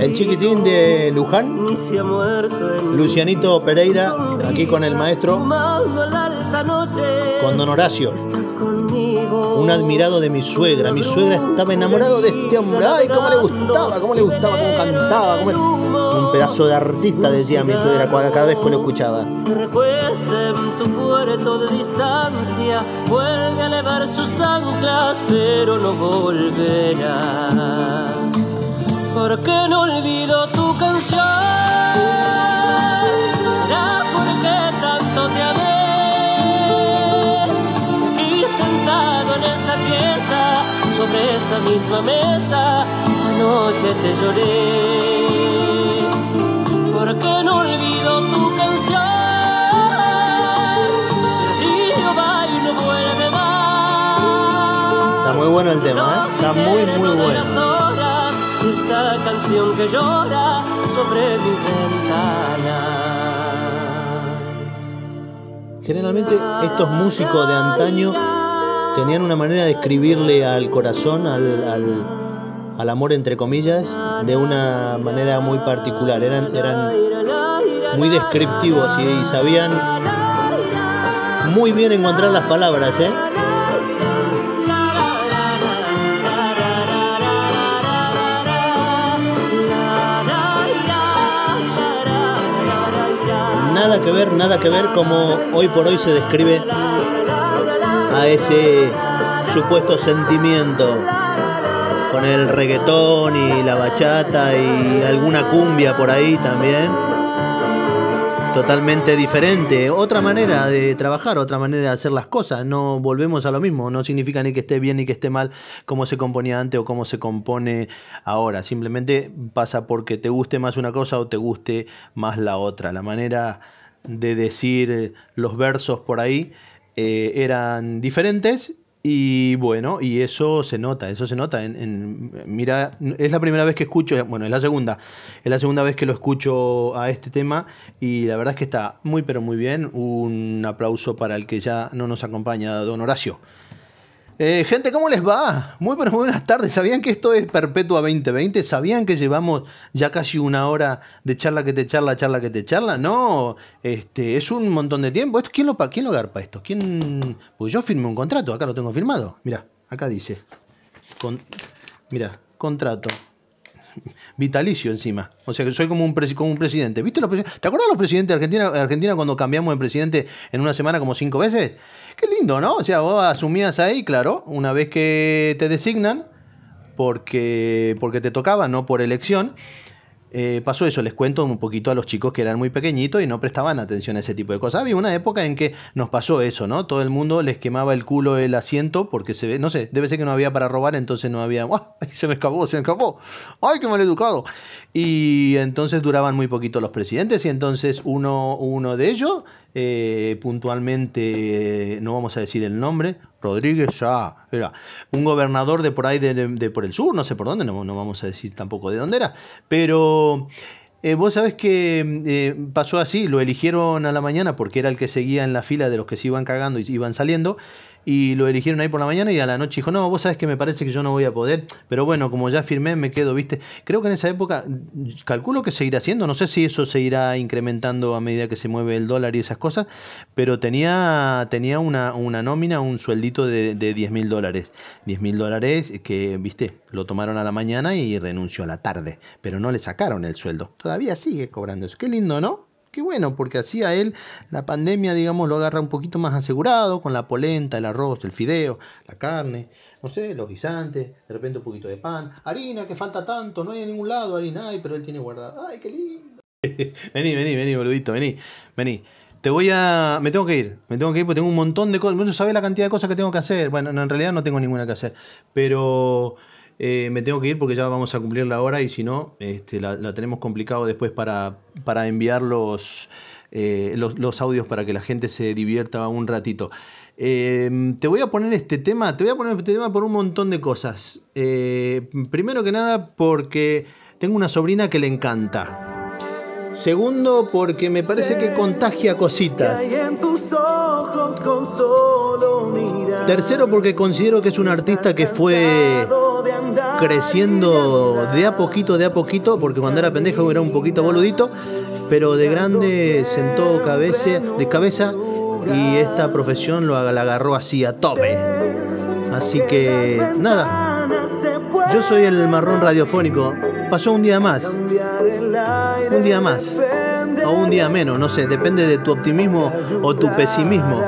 El chiquitín de Luján, Lucianito Pereira, aquí con el maestro, con don Horacio. Un admirado de mi suegra. Mi suegra estaba enamorado de este hombre. Ay, cómo le gustaba, cómo le gustaba, cómo cantaba. cómo Un pedazo de artista, decía mi suegra cada vez que lo escuchaba. Se recuesta en tu puerto de distancia. Vuelve a elevar sus anclas, pero no volverás. ¿Por qué no olvido tu canción? ¿Será porque tanto te amé? Aquí sentado en esta pieza, sobre esta misma mesa, anoche te lloré. ¿Por qué no olvido tu canción? Si el río va y no vuelve más. Está muy bueno el tema, ¿eh? Está muy, muy bueno. las horas, esta canción que llora sobre mi ventana. Generalmente estos músicos de antaño tenían una manera de escribirle al corazón, al, al- al amor entre comillas, de una manera muy particular. Eran, eran muy descriptivos y, sabían muy bien encontrar las palabras, ¿eh? Nada que ver, nada que ver como hoy por hoy se describe a ese supuesto sentimiento con el reggaetón y la bachata y alguna cumbia por ahí también. Totalmente diferente, otra manera de trabajar, otra manera de hacer las cosas. No volvemos a lo mismo, no significa ni que esté bien ni que esté mal como se componía antes o como se compone ahora. Simplemente pasa porque te guste más una cosa o te guste más la otra. La manera de decir los versos por ahí eh, eran diferentes Y bueno, y eso se nota, eso se nota. En, en- mira, es la primera vez que escucho, bueno, es la segunda, es la segunda vez que lo escucho a este tema y la verdad es que está muy pero muy bien. Un aplauso para el que ya no nos acompaña, don Horacio. Eh, gente, ¿cómo les va? Muy muy buenas tardes. ¿Sabían que esto es Perpetua 2020? ¿Sabían que llevamos ya casi una hora de charla que te charla, charla que te charla? No, este, es un montón de tiempo. ¿Esto, ¿quién, lo, ¿Quién lo esto? ¿Quién? Pues yo firmé un contrato, acá lo tengo firmado. Mira, acá dice. Con, mira, contrato. Vitalicio encima. O sea que soy como un, presi- como un presidente. ¿Viste los ¿Te acuerdas los presidentes de Argentina, Argentina cuando cambiamos de presidente en una semana como cinco veces? Qué lindo, ¿no? O sea, vos asumías ahí, claro, una vez que te designan, porque, porque te tocaba, no por elección. eh, pasó eso, les cuento un poquito a los chicos que eran muy pequeñitos y no prestaban atención a ese tipo de cosas. Había una época en que nos pasó eso, ¿no? Todo el mundo les quemaba el culo el asiento porque se ve, no sé, debe ser que no había para robar, entonces no había. ¡Ay, se me escapó, se me escapó! ¡Ay, qué mal educado! Y entonces duraban muy poquito los presidentes y entonces uno, uno de ellos, eh, puntualmente, no vamos a decir el nombre, Rodríguez era un gobernador de por ahí, de, de- de por el sur, no sé por dónde, no, no vamos a decir tampoco de dónde era, pero eh, vos sabés que eh, pasó así, lo eligieron a la mañana porque era el que seguía en la fila de los que se iban cagando y iban saliendo. Y lo eligieron ahí por la mañana y a la noche dijo, no, vos sabés que me parece que yo no voy a poder, pero bueno, como ya firmé, me quedo, viste. Creo que en esa época, calculo que seguirá haciendo, no sé si eso se irá incrementando a medida que se mueve el dólar y esas cosas, pero tenía, tenía una, una nómina, un sueldito de, de 10 mil dólares. 10 mil dólares que, viste, lo tomaron a la mañana y renunció a la tarde, pero no le sacaron el sueldo. Todavía sigue cobrando eso. Qué lindo, ¿no? Qué bueno, porque así a él la pandemia, digamos, lo agarra un poquito más asegurado, con la polenta, el arroz, el fideo, la carne, no sé, los guisantes, de repente un poquito de pan, harina, que falta tanto, no hay en ningún lado harina, ay, pero él tiene guardada, ay, qué lindo. vení, vení, vení, boludito, vení, vení. Te voy a. Me tengo que ir. Me tengo que ir porque tengo un montón de cosas. No sabes la cantidad de cosas que tengo que hacer. Bueno, no, en realidad no tengo ninguna que hacer. Pero eh, me tengo que ir porque ya vamos a cumplir la hora y si no, este, la, la tenemos complicado después para, para enviar los, eh, los, los audios para que la gente se divierta un ratito. Eh, te voy a poner este tema, te voy a poner este tema por un montón de cosas. Eh, primero que nada porque tengo una sobrina que le encanta. Segundo, porque me parece que contagia cositas. Tercero, porque considero que es un artista que fue creciendo de a poquito, de a poquito, porque cuando era pendejo era un poquito boludito, pero de grande sentó cabeza, de cabeza y esta profesión lo agarró así a tope. Así que, nada, yo soy el marrón radiofónico. Pasó un día más, un día más, o un día menos, no sé, depende de tu optimismo o tu pesimismo.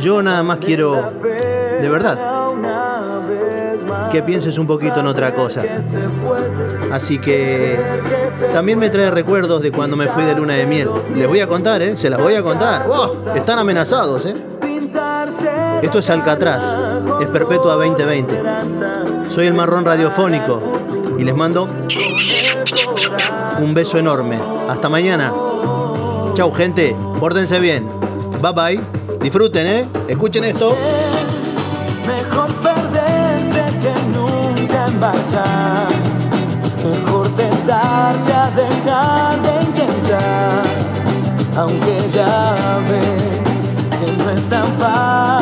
Yo nada más quiero, de verdad, que pienses un poquito en otra cosa. Así que también me trae recuerdos de cuando me fui de luna de miel. Les voy a contar, ¿eh? Se las voy a contar. ¡Wow! Están amenazados, ¿eh? Esto es Alcatraz, es Perpetua 2020. Soy el marrón radiofónico y les mando un beso enorme. Hasta mañana. Chau, gente. Pórtense bien. Bye bye. Disfruten, ¿eh? Escuchen esto. Mejor tentarse a dejar de intentar. Aunque ya ves que no es tan fácil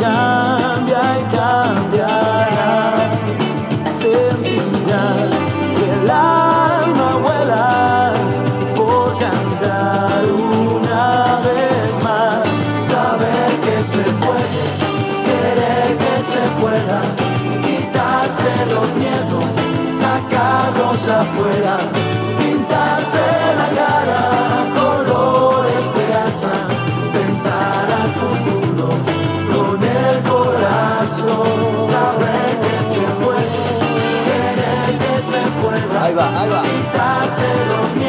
cambia y cambiará. Sentirás que el alma vuela por cantar una vez más. Saber que se puede, querer que se pueda, quitarse los miedos, sacarlos afuera, va, ahí va.